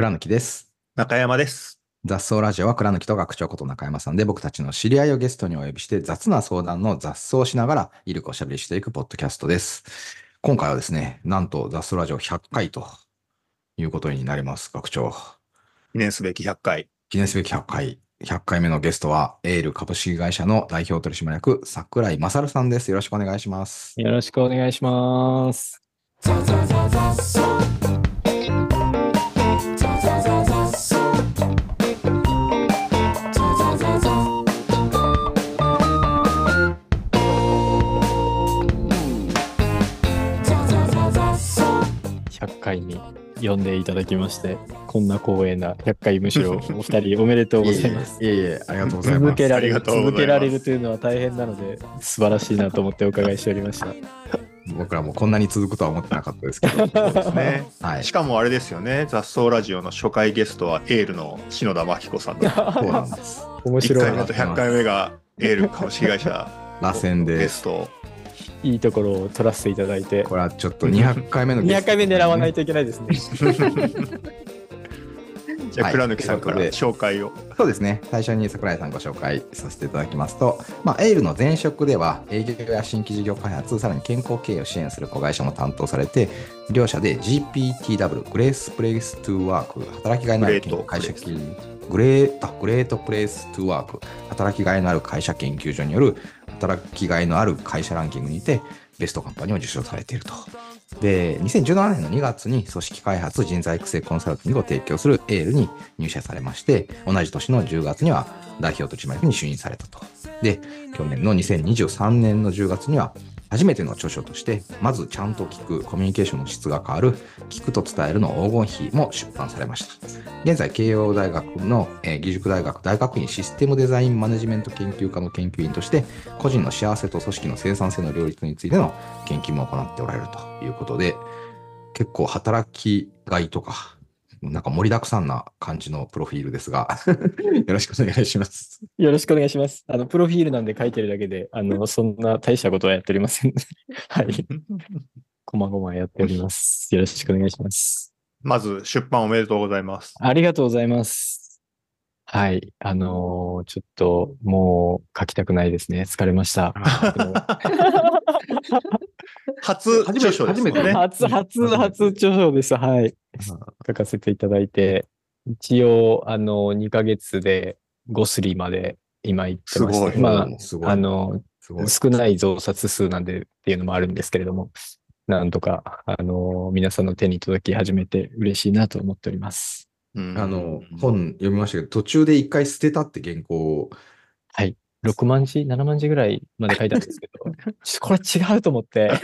倉貫です。中山です。雑草ラジオは倉貫と学長こと中山さんで僕たちの知り合いをゲストにお呼びして雑な相談の雑草をしながらいるくおしゃべりしていくポッドキャストです。今回はですね、なんと雑草ラジオ100回ということになります。学長。記念すべき100回。記念すべき100回。100回目のゲストは、エール株式会社の代表取締役、桜井勝さんです。よろしくお願いします。よろしくお願いします。100回に呼んでいただきまして、こんな光栄な100回むしろお二人おめでとうございます。いえいえありがとうございます。続けられる続けられるというのは大変なので素晴らしいなと思ってお伺いしておりました。僕らもこんなに続くとは思ってなかったですけど。そうですね。はいし。かもあれですよね。雑草ラジオの初回ゲストはエールの篠田真紀子さんで。そうなんです。1面白い回目と100回目がエール株式会社螺旋ゲです。スト。いいところを取らせていただいてこれはちょっと200回目のゲス200ト回目狙わないといけないですね。じゃあ、はい倉貫さんから紹介を。そうですね。最初に桜井さんご紹介させていただきますと、まあ、エイルの前職では営業や新規事業開発、さらに健康経営を支援する子会社も担当されて、両社で GPTW、グレースプレイストゥワーク、働きがいのある会社研グレーあグレートプレイストゥワーク、働きがいのある会社研究所による働きがいのある会社ランキングにて、ベストカンパニーを受賞されていると。で、2017年の2月に組織開発人材育成コンサルティングを提供するエールに入社されまして、同じ年の10月には代表取締役に就任されたと。で、去年の2023年の10月には、初めての著書として、まずちゃんと聞く、コミュニケーションの質が変わる、聞くと伝えるの黄金比も出版されました。現在、慶応大学の、えー義塾大学大学院システムデザインマネジメント研究科の研究員として、個人の幸せと組織の生産性の両立についての研究も行っておられるということで、結構働きがいとか、なんか盛りだくさんな感じのプロフィールですが、よろしくお願いします。よろしくお願いします。あの、プロフィールなんで書いてるだけで、あの、そんな大したことはやっておりません。はい。こまごまやっております。よろしくお願いします。まず、出版おめでとうございます。ありがとうございます。はい。あのーちょっと、もう書きたくないですね。疲れました。初著書ですよね。初、初、初著書です。はい。書かせていただいて、一応、あの、2ヶ月で5スリまで今言ってまして、すごいますごい。あ、あの、すごい。少ない増刷数なんでっていうのもあるんですけれども、なんとか、あの、皆さんの手に届き始めて嬉しいなと思っております。うんあの、本読みましたけど、途中で一回捨てたって原稿を、はい。6万字 ?7 万字ぐらいまで書いたんですけど、ちょこれ違うと思って、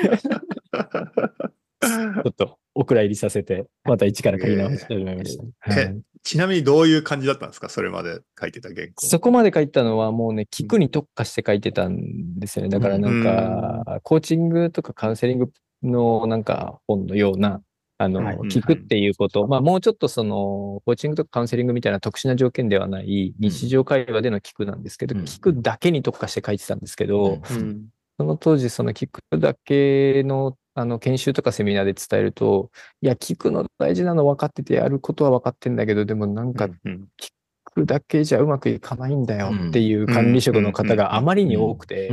ちょっとお蔵入りさせて、また一から書き直して始めました。えはいちなみにどういう感じだったんですか？それまで書いてた原稿。そこまで書いたのはもうね、聞くに特化して書いてたんですよね。だからなんか、コーチングとかカウンセリングのなんか本のような、あの、はい。聞くっていうこと、まあもうちょっとその、コーチングとかカウンセリングみたいな特殊な条件ではない日常会話での聞くなんですけど、うん。聞くだけに特化して書いてたんですけど、うん。その当時その聞くだけのあの研修とかセミナーで伝えると、いや、聞くの大事なの分かっててやることは分かってんだけど、でもなんかうん聞くだけじゃうまくいかないんだよっていう管理職の方があまりに多くて。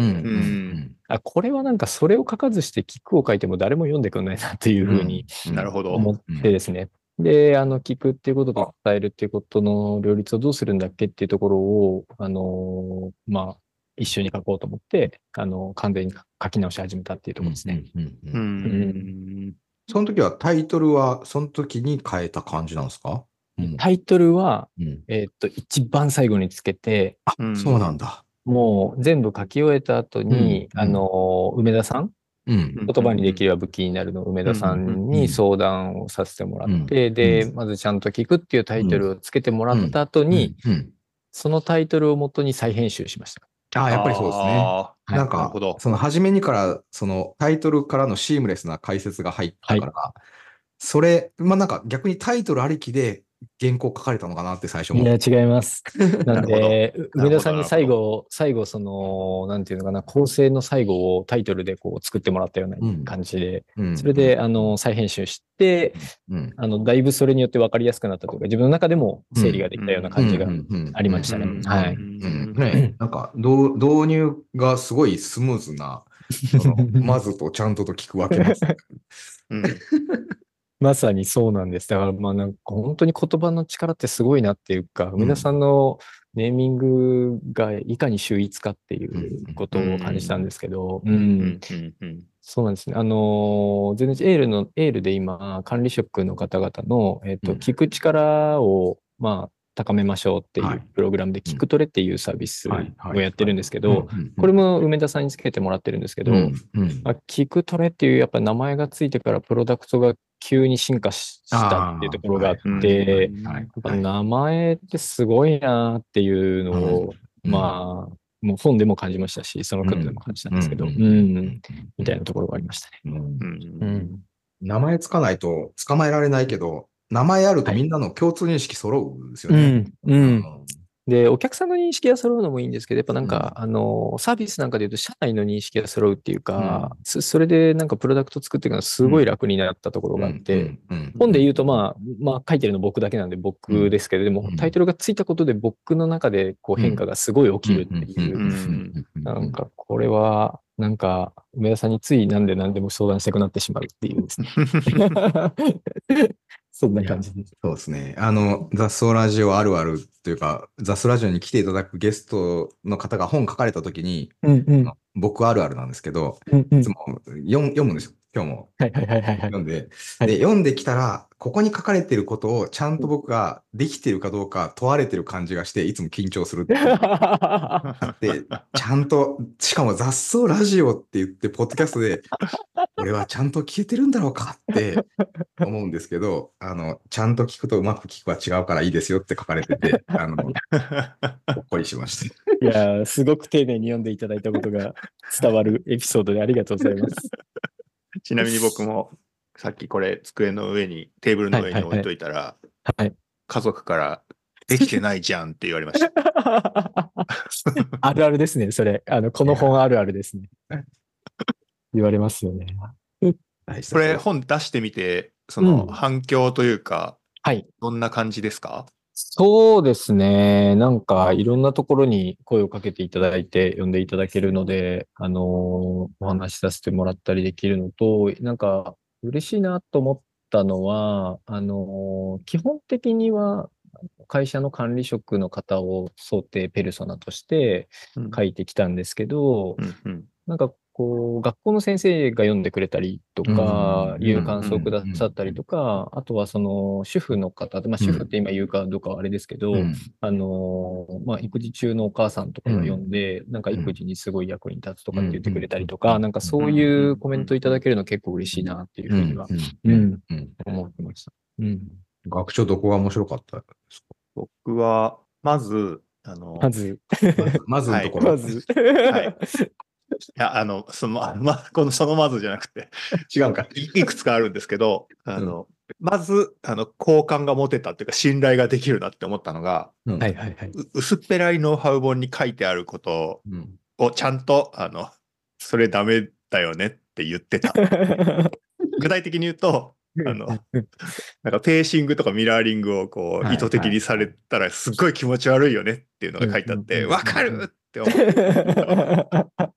あ、これはなんかそれを書かずして聞くを書いても誰も読んでくれないなっていうふうにうん。なるほど。思ってですね。で、あの、聞くっていうことと伝えるっていうことの両立をどうするんだっけっていうところを、あの、まあ、一緒に書こうと思って、あの、完全に書き直し始めたっていうところですね。うん。うん。うん。ううん。ん。その時はタイトルはその時に変えた感じなんですか？うんタイトルは、うん。えーっと、一番最後につけて、あ、うん。そうなんだ。もう全部書き終えた後に、うん。あの、梅田さん、うん。言葉にできれば武器になるの梅田さんに相談をさせてもらって、うん。で、うまずちゃんと聞くっていうタイトルをつけてもらった後に、そのタイトルをもとに再編集しました。ああ、やっぱりそうですね。なんかなるほど、その初めにから、そのタイトルからのシームレスな解説が入ったから、それ、まあなんか逆にタイトルありきで原稿書かれたのかなって最初いや。違います。なんで、梅田さんに最後、最後、その、なんていうのかな、構成の最後をタイトルでこう作ってもらったようなうん。感じで、うん。それで、あの、再編集して、うん。あの、だいぶそれによって分かりやすくなったというか、自分の中でも整理ができたような感じがありましたね。うん。はい。うん。ね、なんか導導入がすごいスムーズな、まずとちゃんとと聞くわけです。うんまさにそうなんです。だから、まあなんか本当に言葉の力ってすごいなっていうか、梅田さんのネーミングがいかに秀逸かっていうことを感じたんですけど、そうなんですね。あのー全然エールの、エールで今、管理職の方々の、えっ、と、うん。聞く力を、まあ、高めましょうっていはい。うプログラムで、聞くトレっていうサービスをやってるんですけど、うんこれも梅田さんにつけてもらってるんですけど、聞くトレっていうやっぱ名前がついてからプロダクトが急に進化ししたっていうところがあって、名前ってすごいなっていうのを、うんまあ、もう本でも感じましたし、その方でも感じたんですけど、ううんん、みたいなところがありましたね。うん。名前つかないと捕まえられないけど、名前あるとみんなの共通認識揃うんですようね。ん。うん。で、お客さんの認識が揃うのもいいんですけど、やっぱなんか、あの、サービスなんかで言うと、社内の認識が揃うっていうか、そそれでなんかプロダクト作っていくのがすごい楽になったところがあって、本で言うと、まあ、まあ、書いてるの僕だけなんで僕ですけれども、うんタイトルがついたことで僕の中でこう変化がすごい起きるっていう、んなんかこれは、なんか、梅田さんについなんで何でも相談したくなってしまうっていうですね。そんな感じです。そうですね。あの、雑草ラジオあるあるというか、雑草ラジオに来ていただくゲストの方が本書かれたときに、うんうん。僕あるあるなんですけど、うんうんいつも読む読むんですよ。今日もはいはいはいはいはい。読んで。はいで、読んできたら、ここに書かれてることをちゃんと僕ができてるかどうか問われてる感じがして、いつも緊張するって。で、ちゃんと、しかも雑草ラジオって言って、ポッドキャストで、俺はちゃんと聞いてるんだろうかって思うんですけど、あの、ちゃんと聞くとうまく聞くは違うからいいですよって書かれてて、あの、ほっこりしました。いやー、すごく丁寧に読んでいただいたことが伝わるエピソードでありがとうございます。ちなみに僕もさっきこれ机の上にテーブルの上に置いといたら、はい。家族からできてないじゃんって言われました。あるあるですね、それ。あの、この本あるあるですね。言われますよね。これ本出してみて、そのうん反響というか、はい。どんな感じですか？そうですね。なんか、いろんなところに声をかけていただいて、呼んでいただけるので、あのーお話しさせてもらったりできるのと、なんか、嬉しいなと思ったのは、あのー基本的には、会社の管理職の方を想定ペルソナとして書いてきたんですけど、うんうんなんかこう、学校の先生が読んでくれたりとか、うんいう感想をくださったりとか、あとはその主婦の方、まあ主婦って今言うかどうかはあれですけど、うん。あのーまあ育児中のお母さんとかが読んで、なんか育児にすごい役に立つとかって言ってくれたりとか、うん。なんかそういうコメントいただけるの結構嬉しいなっていうふうには、うん、うん。思ってました。うん。学長どこが面白かったですか？僕は、まず、あの、まず、まずのところ。まず、はい いや、あの、その、あま、この、そのまずじゃなくて、違うか、いいくつかあるんですけど、あの、まず、あの、好感が持てたっていうか、信頼ができるなって思ったのが、うん。はいはいはい。う薄っぺらいノウハウ本に書いてあることうん。をちゃんと、あの、それダメだよねって言ってた。具体的に言うと、あの、なんかペーシングとかミラーリングをこうはい意図的にされたらすっごい気持ち悪いよねっていうのが書いてあって、うんわかるって思う。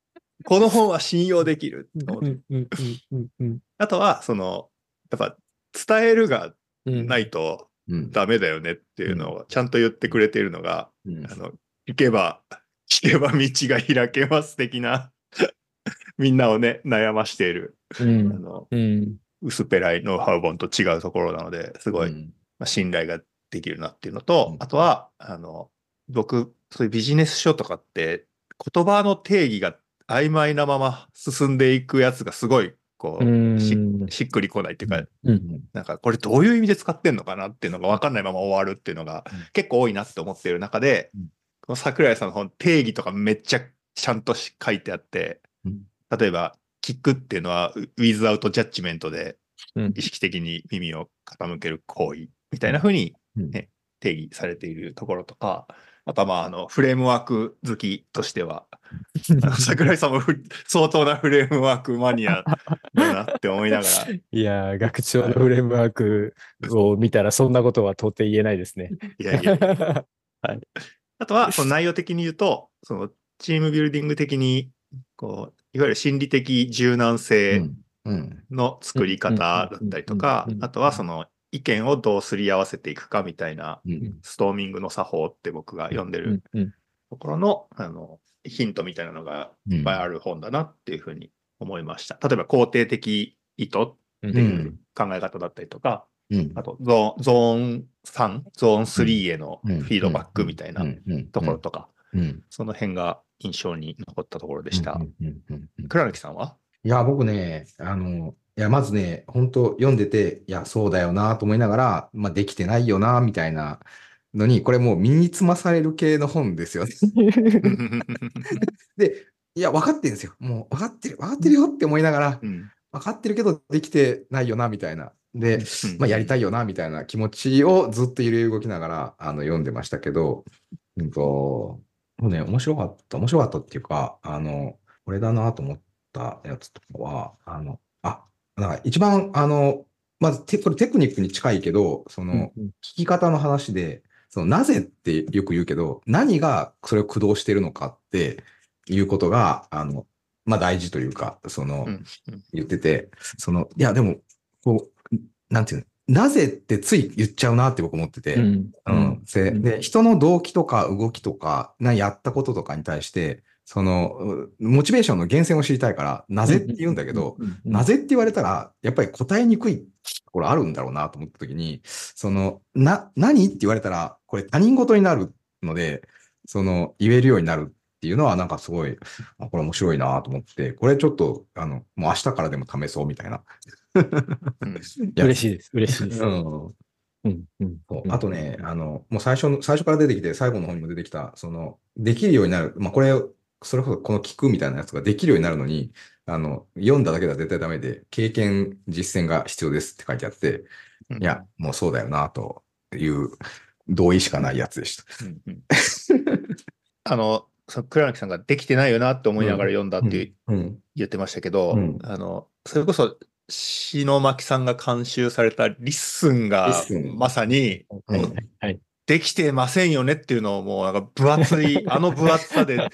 この本は信用できる。って思って。うんうんうんうん。あとは、その、やっぱ伝えるがうん。ないとうん。ダメだよねっていうのをちゃんと言ってくれているのが、うん。あの、行けば、聞けば道が開けます的な、みんなをね、悩ましている、あうん。の、うん。薄っぺらいノウハウ本と違うところなので、すごい、うん。まあ、信頼ができるなっていうのと、うん。あとは、あの、僕、そういうビジネス書とかって、言葉の定義が曖昧なまま進んでいくやつがすごい、こうししっくりこないっていうか、うん。なんかこれどういう意味で使ってんのかなっていうのが分かんないまま終わるっていうのがうん。結構多いなって思ってる中で、うん。この桜井さんの本定義とかめっちゃちゃんとし書いてあって、うん。例えば、聞くっていうのは、ウィズアウトジャッジメントでうん。意識的に耳を傾ける行為みたいな風にうん。ね定義されているところとか、あとはまあ、あの、フレームワーク好きとしては、桜井さんもふ相当なフレームワークマニアだなって思いながら、いやー、学長のフレームワークを見たらそんなことは到底言えないですね。いやいや、あとは、その内容的に言うと、そのチームビルディング的に、こう、いわゆる心理的柔軟う性の作り方だったりとかあとはその意見をどうすり合わせていくかみたいな、うん。ストーミングの作法って僕が読んでるところの、あの、ヒントみたいなのがうん。いっぱいある本だなっていうふうに思いました。例えば、肯定的意図うんっていう考え方だったりとか、うん。あとゾーン、ゾーン3、ゾーン3へのフうんィードバックみたいなうん。うん。ところとか、うん。その辺が印象に残ったところでした。う。ん。うん。うん。うん。倉貫さんは？いや、僕ね、あの、いや、まずね、本当読んでて、いや、そうだよなと思いながら、まあ、できてないよな、みたいなのに、これもう身につまされる系の本ですよね。で、いや、分かってるんですよ。もう、分かってる、分かってるよって思いながら、うん分かってるけど、できてないよな、みたいな。で、うんまあ、やりたいよな、みたいな気持ちをずっと揺れ動きながら、あの、読んでましたけど、うんと、もうね、面白かった、面白かったっていうか、あの、これだなと思ったやつとかは、あの、あ、なんか一番、あの、まずテ、これテクニックに近いけど、その、うん聞き方の話で、そのなぜってよく言うけど、何がそれを駆動してるのかっていうことが、あの、まあ大事というか、その、うん言ってて、その、いや、でも、こう、なんていうの、なぜってつい言っちゃうなって僕思ってて、うんうん。で、人の動機とか動きとか、なやったこととかに対して、その、うモチベーションの源泉を知りたいから、なぜって言うんだけど、、なぜって言われたら、やっぱり答えにくいところあるんだろうなと思ったときに、その、な、何って言われたら、これ他人事になるので、その、言えるようになるっていうのは、なんかすごい、あこれ面白いなと思って、これちょっと、あの、もう明日からでも試そうみたいな。嬉しいです。嬉しいです。うん。うんうんそうあとね、あの、もう最初の、最初から出てきて、最後の方にも出てきた、その、できるようになる。まあ、これ、それこそこの聞くみたいなやつができるようになるのに、あの、読んだだけでは絶対ダメで、経験、実践が必要ですって書いてあって、うん。いや、もうそうだよな、という同意しかないやつでした。うんうん。あの、その倉貫さんができてないよなって思いながら読んだってうん。言ってましたけど、うん。あの、それこそ、篠巻さんが監修された LISTEN がまさにはい。はい。はい。できてませんよねっていうのをもうなんか分厚い、あの分厚さで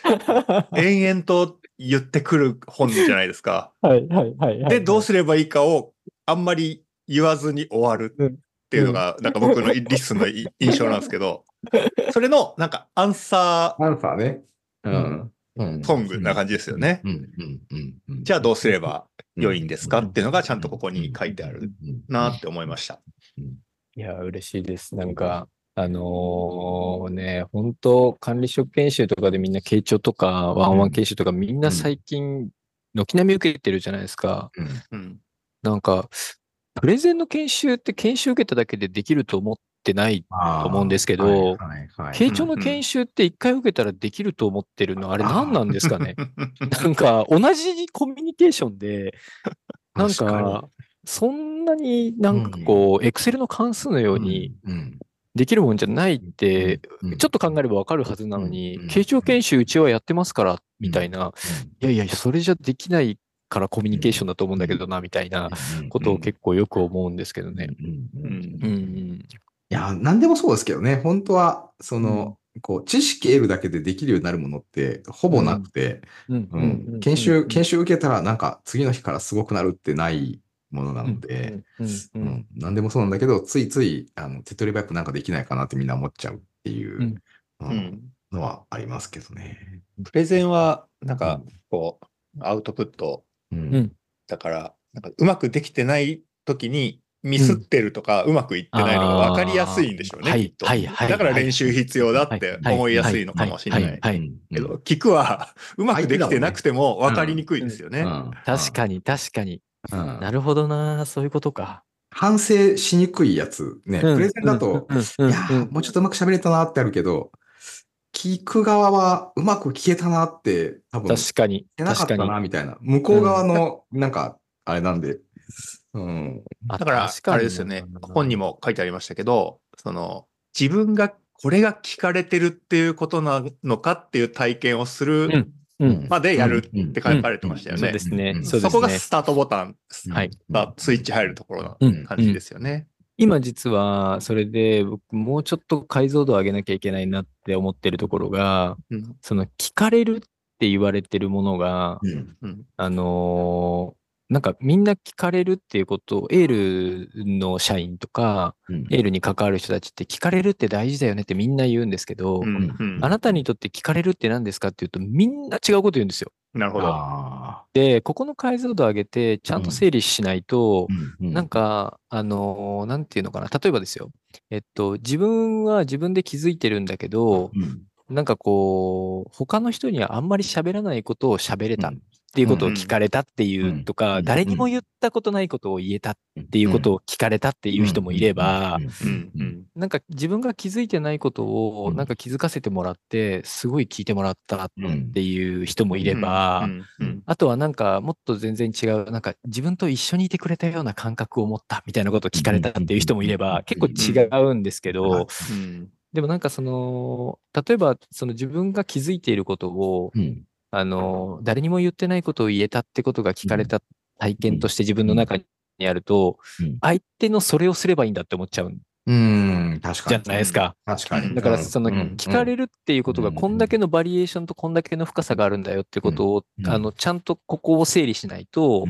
延々と言ってくる本じゃないですか。はいはいはいはい。で、どうすればいいかをあんまり言わずに終わるっていうのが、なんか僕の LISTEN のい印象なんですけど、それのなんかアンサアンサーね。うん。うんーソングな感じですよね。うん。うん。うん。うん。じゃあどうすれば良いんですかっていうのがちゃんとここに書いてあるうんなって思いました。いや、嬉しいです。なんか、あのね、本当管理職研修とかでみんな傾聴とか、1on1研修とか、みんな最近、軒並み受けてるじゃないですか。うんうん。なんか、プレゼンの研修って研修受けただけでできると思ってない。と思うんですけどはいはいはい傾聴の研修って一回受けたらできると思ってるの、あれ何なんですかね？なんか、同じコミュニケーションで、なん確かか、そんなになんかこう、エクセルの関数のようにうん、できるもんじゃないって、うんちょっと考えればわかるはずなのにうん、傾聴研修うちはやってますから、みたいな、いやいや、それじゃできないからコミュニケーションだと思うんだけどな、みたいなことを結構よく思うんですけどね。うんうんううんうん。ん。いや、なんでもそうですけどね、本当は、その、こう、知識得るだけでできるようになるものって、ほぼなくて、うん。うん。研修、研修受けたら、なんか、次の日からすごくなるってないものなので、うんううんん、なんでもそうなんだけど、ついつい、あの、手っ取り早くなんかできないかなってみんな思っちゃうっていう。のはありますけどね。プレゼンは、なんか、こう、アウトプットだから、なんかうまくできてない時にミスってるとか、うまくいってないのが分かりやすいんでしょうね。きっとはいはいはいだから練習必要だって思いやすいのかもしれない。けど、聞くは、うまくできてなくても分かりにくいですよね。確かに、確かに。うんなるほどな、そういうことか。反省しにくいやつ、ね、プレゼンだと、うん、いやーもうちょっとうまく喋れたなってあるけど、聞く側はうまく聞けたなって、多分、聞確かに、けなかった確かに。な、みたいな。向こう側の、なんか、あれなんで。うん。あだから、確かにあれですよね。本にも書いてありましたけど、その、自分がこれが聞かれてるっていうことなのかっていう体験をする。までやるって書かれてましたよね。そうですね。うん。そこがスタートボタン、はい。がスイッチ入るところうなん感じですよね。今実は、それで僕もうちょっと解像度を上げなきゃいけないなって思ってるところが、うん。その聞かれるって言われてるものが、あのーなんかみんな聞かれるっていうことを、エールの社員とか、うんエールに関わる人たちって聞かれるって大事だよねってみんな言うんですけど、うんうんあなたにとって聞かれるって何ですかっていうと、みんな違うこと言うんですよ。なるほど。あで、ここの解像度を上げて、ちゃんと整理しないと、ーうんなんか、あのーなんていうのかな。例えばですよ。えっと、自分は自分で気づいてるんだけど、うんなんかこう、他の人にはあんまり喋らないことを喋れたっていうことを聞かれたっていうとか、うん誰にも言ったことないことを言えたっていうことを聞かれたっていう人もいれば、なんか自分が気づいてないことをうん。なんか気づかせてもらって、すごい聞いてもらったっうんていう人もいればあとはなんかもっと全然違う、なんか自分と一緒にいてくれたような感覚を持ったみたいなことを聞かれたっていう人もいれば、結構違うんですけはいど、うん。でもなんかその、例えばその自分が気づいていることを、うんあの、誰にも言ってないことを言えたってことが聞かれた体験として自分の中にあるとうん、相手のそれをすればいいんだって思っちゃうんうん、確かじゃに。ないですか。確かに。だからそのうん。聞かれるっていうことがうん。こんだけのバリエーションとこんだけの深さがあるんだよってことをうん。あのちゃんとここを整理しないと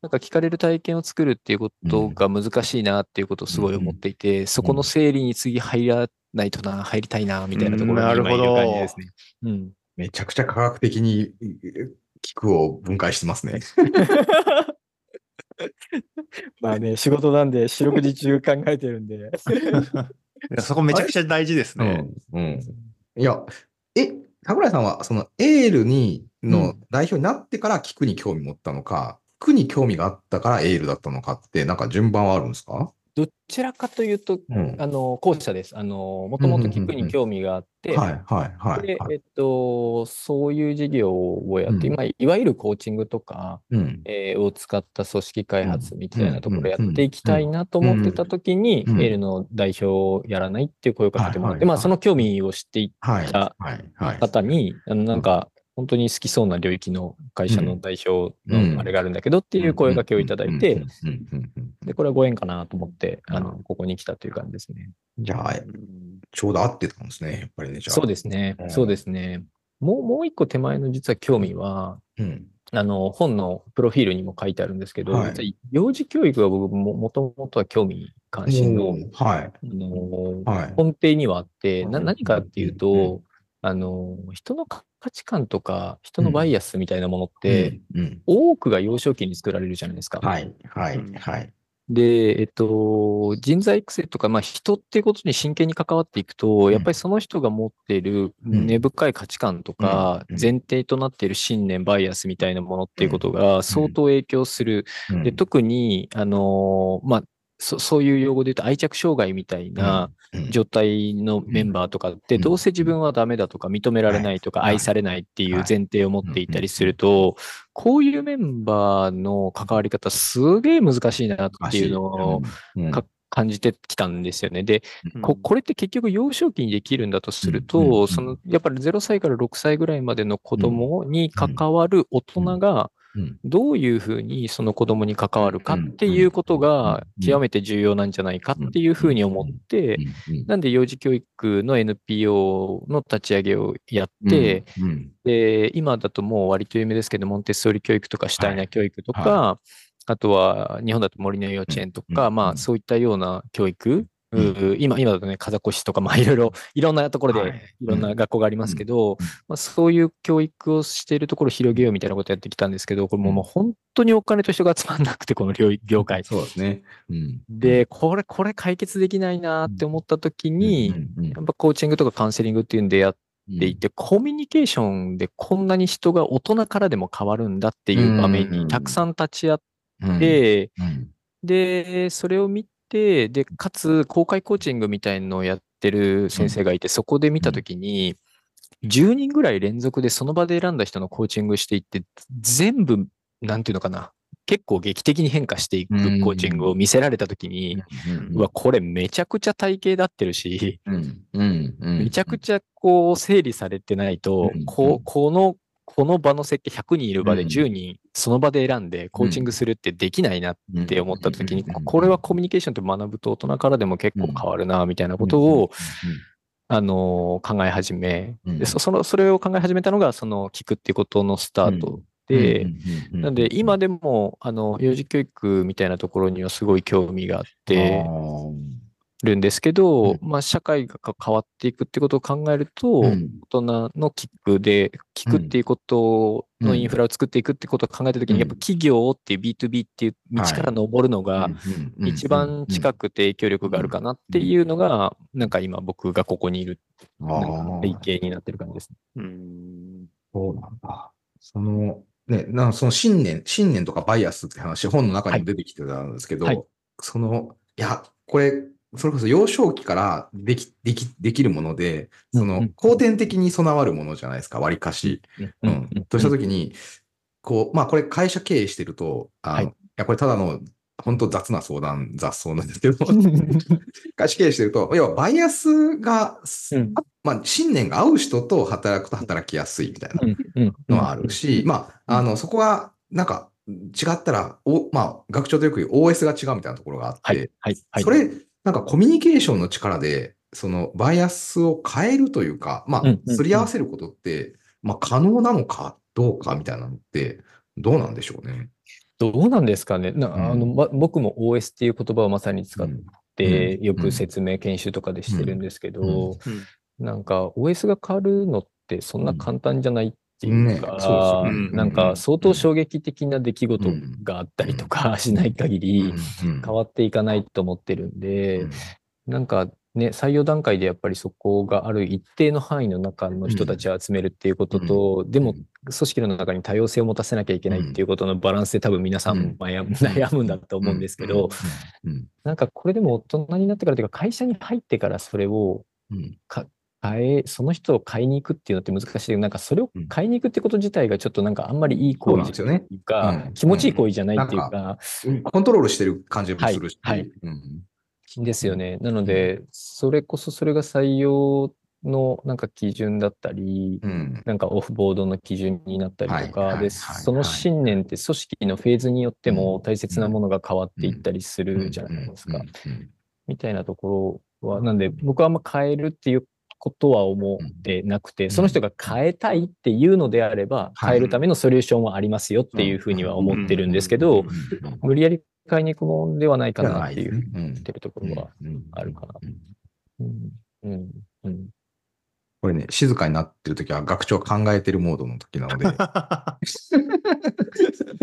なんか聞かれる体験を作るっていうことが難しいなっていうことをすごい思っていてそこの整理に次入らないとな入りたいなみたいなところに今いる感じですね。うんめちゃくちゃ科学的に聞くを分解してますね。まあね仕事なんで四六時中考えてるんで。いやそこめちゃくちゃ大事ですね。うん。うん。いや、え、桜井さんは、そのエールに、の代表になってから聞くに興味持ったのか、聞くに興味があったからエールだったのかって、なんか順番はあるんですか？どちらかというとうん。あの後者です。あのもともと聞くに興味があって、はい、はい、はい。ではいえっと、そういう事業をやって、うんまあ、いわゆるコーチングとか、うん。えーを使った組織開発みたいなところやうんっていきたいなと思ってた時に、うんエールの代表をやらないっていう声をかけてもらって、まあ、その興味を知っていはい、たはい、はい。方に、あのなんか、本当に好きそうな領域の会社の代表うんのあれがあるんだけどっていう声掛けをいただいて、で、これはご縁かなと思って、あのう、ここに来たという感じですね。じゃあ、ちょうど合ってたんですね、やっぱりね、じゃあ。そうですねう。んそうですね。もう、もう一個手前の実は興味は、うん。あの、本のプロフィールにも書いてあるんですけど、はい幼児教育が僕ももともとは興味関心の、うんはい、あのはい。根底にはあって、なうん何かっていううんと、あの、人の価値観とか、人のバイアスみたいなものって、うん、うん。多くが幼少期に作られるじゃないですか。はい、はいうん、はい。で、えっと、人材育成とか、まあ、人っていうことに真剣に関わっていくと、やっぱりその人が持っているうん。根深い価値観とか、うん。前提となっている信念、バイアスみたいなものっていうことが相当影響する。うん。で、特に、あの、まあ、そそういう用語で言うと愛着障害みたいなうん状態のメンバーとかって、うん。どうせ自分はダメだとか認められないとかはい。愛されないっていうはい。前提を持っていたりすると、こういうメンバーの関わり方すげえ難しいなっていうのを感じてきたんですよね。で、うん。ここれって結局幼少期にできるんだとするうん。うん。と、うん。そのやっぱり0歳から6歳ぐらいまでの子供に関わる大人がうんどういうふうにその子供に関わるかっていうことがうん。極めて重要なんじゃないかっていうふうに思って、うん。なんで幼児教育の NPO の立ち上げをやって、、うん。で、今だともう割と有名ですけど、モンテッソーリ教育とかシュタイナー教育とか、はあとは日本だと森の幼稚園とか、まあそういったような教育、うん。う今、今だとね、風越しとか、まあ いろいろ、いろんなところはい。でいろんな学校がありますけど、うん。まあ、そういう教育をしているところを広げようみたいなことやってきたんですけど、これももう本当にお金と人が集まんなくて、この業界。そうですね。うん。で、これ、これ解決できないなって思った時に、うん。やっぱコーチングとかカウンセリングっていうんでやっていて、コミュニケーションでこんなに人が大人からでも変わるんだっていう場面にたくさん立ち会っうん。て、うん。で、それを見て、で、かつ公開コーチングみたいのをやってる先生がいて、そこで見たときに、10人ぐらい連続でその場で選んだ人のコーチングしていって、全部、なんていうのかな、結構劇的に変化していくコーチングを見せられたときに、うわ、これめちゃくちゃ体系だってるし、めちゃくちゃこう整理されてないとうん、こうこの、この場の設計100人いる場でうん。10人その場で選んでコーチングするってできないなって思った時にこれはコミュニケーションって学ぶと大人からでも結構変わるな、みたいなことを、あのー考え始め、うん。でそその、それを考え始めたのが、その聞くっていうことのスタートで、なんで今でも、あの、幼児教育みたいなところにはすごい興味があってるんですけど、うん。まあ社会が変わっていくってことを考えると、うん。大人の聞くで、聞くっていうことのインフラを作っていくってことを考えたときに、うん。やっぱ企業っていう B2B っていう道から登るのが、一番近くくて影響力があるかなっていうのが、なんか今僕がここにいる背景になってる感じですね。うん。そうなんだ。その、ね、なんかその信念、信念とかバイアスって話、本の中にも出てきてたんですけど、はい。その、いや、これ、それこそ幼少期からでき、でき、できるもので、その後天的に備わるものじゃないですか、割かし。うん。としたときに、こう、まあ、これ会社経営してると、あの、はい。い、や、これただの、本当雑な相談、雑草なんですけど、会社経営してると、要はバイアスが、うん。まあ、信念が合う人と働くと働きやすいみたいなのはあるし、まあ、あの、そこは、なんか、違ったら、お、まあ、学長とよく言う OS が違うみたいなところがあって、はい、はい、はい。それ、なんかコミュニケーションの力で、そのバイアスを変えるというか、まあ、すり合わせることって、まあ、可能なのかどうかみたいなのって、どうなんでしょうね。どうなんですかね。なうん。あの、ま僕も OS っていう言葉をまさに使っうん。て、うん。よく説明、研修とかでしてるんですけど、うん。なんか OS が変わるのってそんな簡単じゃないっていうね。か、なんか相当衝撃的な出来事があったりとかしない限り変わっていかないと思ってるんで、なんかね、採用段階でやっぱりそこがある一定の範囲の中の人たちを集めるっていうことと、でも、組織の中に多様性を持たせなきゃいけないっていうことのバランスで多分皆さうん。ん悩む悩むんだと思うんですけど、うん、なんかこれでも大人になってからというか会社に入ってからそれをうん、変え、その人を買いに行くっていうのって難しい。なんかそれをうん。買いに行くってこと自体がちょっとなんかあんまりいい行為っていうか、そうなんですよね。うん。気持ちいい行為じゃないっていうなんか、うんコントロールしてる感じもするし、はいはい。うん。ですよね。なので、それこそそれが採用のなんか基準だったり、うん。なんかオフボードの基準になったりとはいか、で、その信念って組織のフェーズによっても大切なものが変わっていったりするじゃないですか。みたいなところは、なんで僕はあんま変えるっていうことは思ってなくて、ん。その人が変えたいっていうのであれば、はい。変えるためのソリューションはありますよっていうふうには思ってるんですけど、無理やり変えに行くもんではないかなっていう、言ってるところはあるかな。うん。これね、静かになってるときは学長考えてるモードの時なので、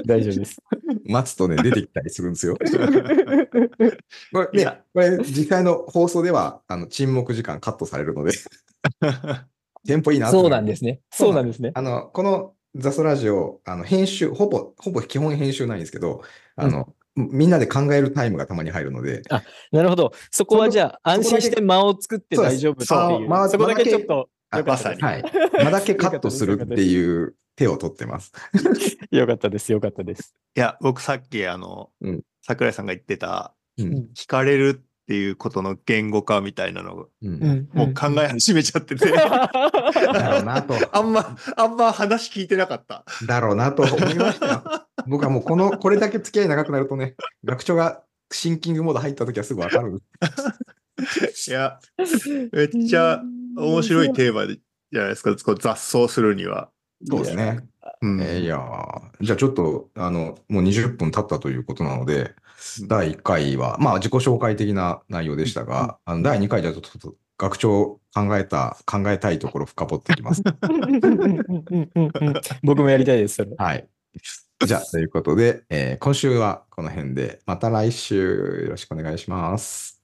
大丈夫です。待つとね、出てきたりするんですよ。これねこれ実際の放送では、あの、沈黙時間カットされるので、テンポいいなとそうなんですね。そうなんですね。あの、このザスラジオ、あの、編集、ほぼ、ほぼ基本編集ないんですけど、あの、みんなで考えるタイムがたまに入るので、なるほど。そこはじゃあ、安心して間を作って大丈夫ってそう間いう。そこだけちょっと、あよかったです。はい。間だけカットするっていう手を取ってます。よかったです。よかったです。いや、僕さっきあの、うん桜井さんが言ってた、うん。聞かれるっていうことの言語化みたいなのを、うん。もう考え始めちゃってて、だろうなと。あんま、あんま話聞いてなかった。だろうなと思いましたよ。僕はもうこの、これだけ付き合い長くなるとね、学長がシンキングモード入った時はすぐわかる。いや、めっちゃ面白いテーマでじゃないですか、こう雑草するには。そうですね。うんえーいやーじゃあちょっと、あの、もう20分経ったということなので、第1回は、まあ自己紹介的な内容でしたが、あの第2回ではちょっと学長考えた、考えたいところ深掘っていきます。僕もやりたいです、それ。はい。じゃあ、ということで、えー今週はこの辺で、また来週よろしくお願いします。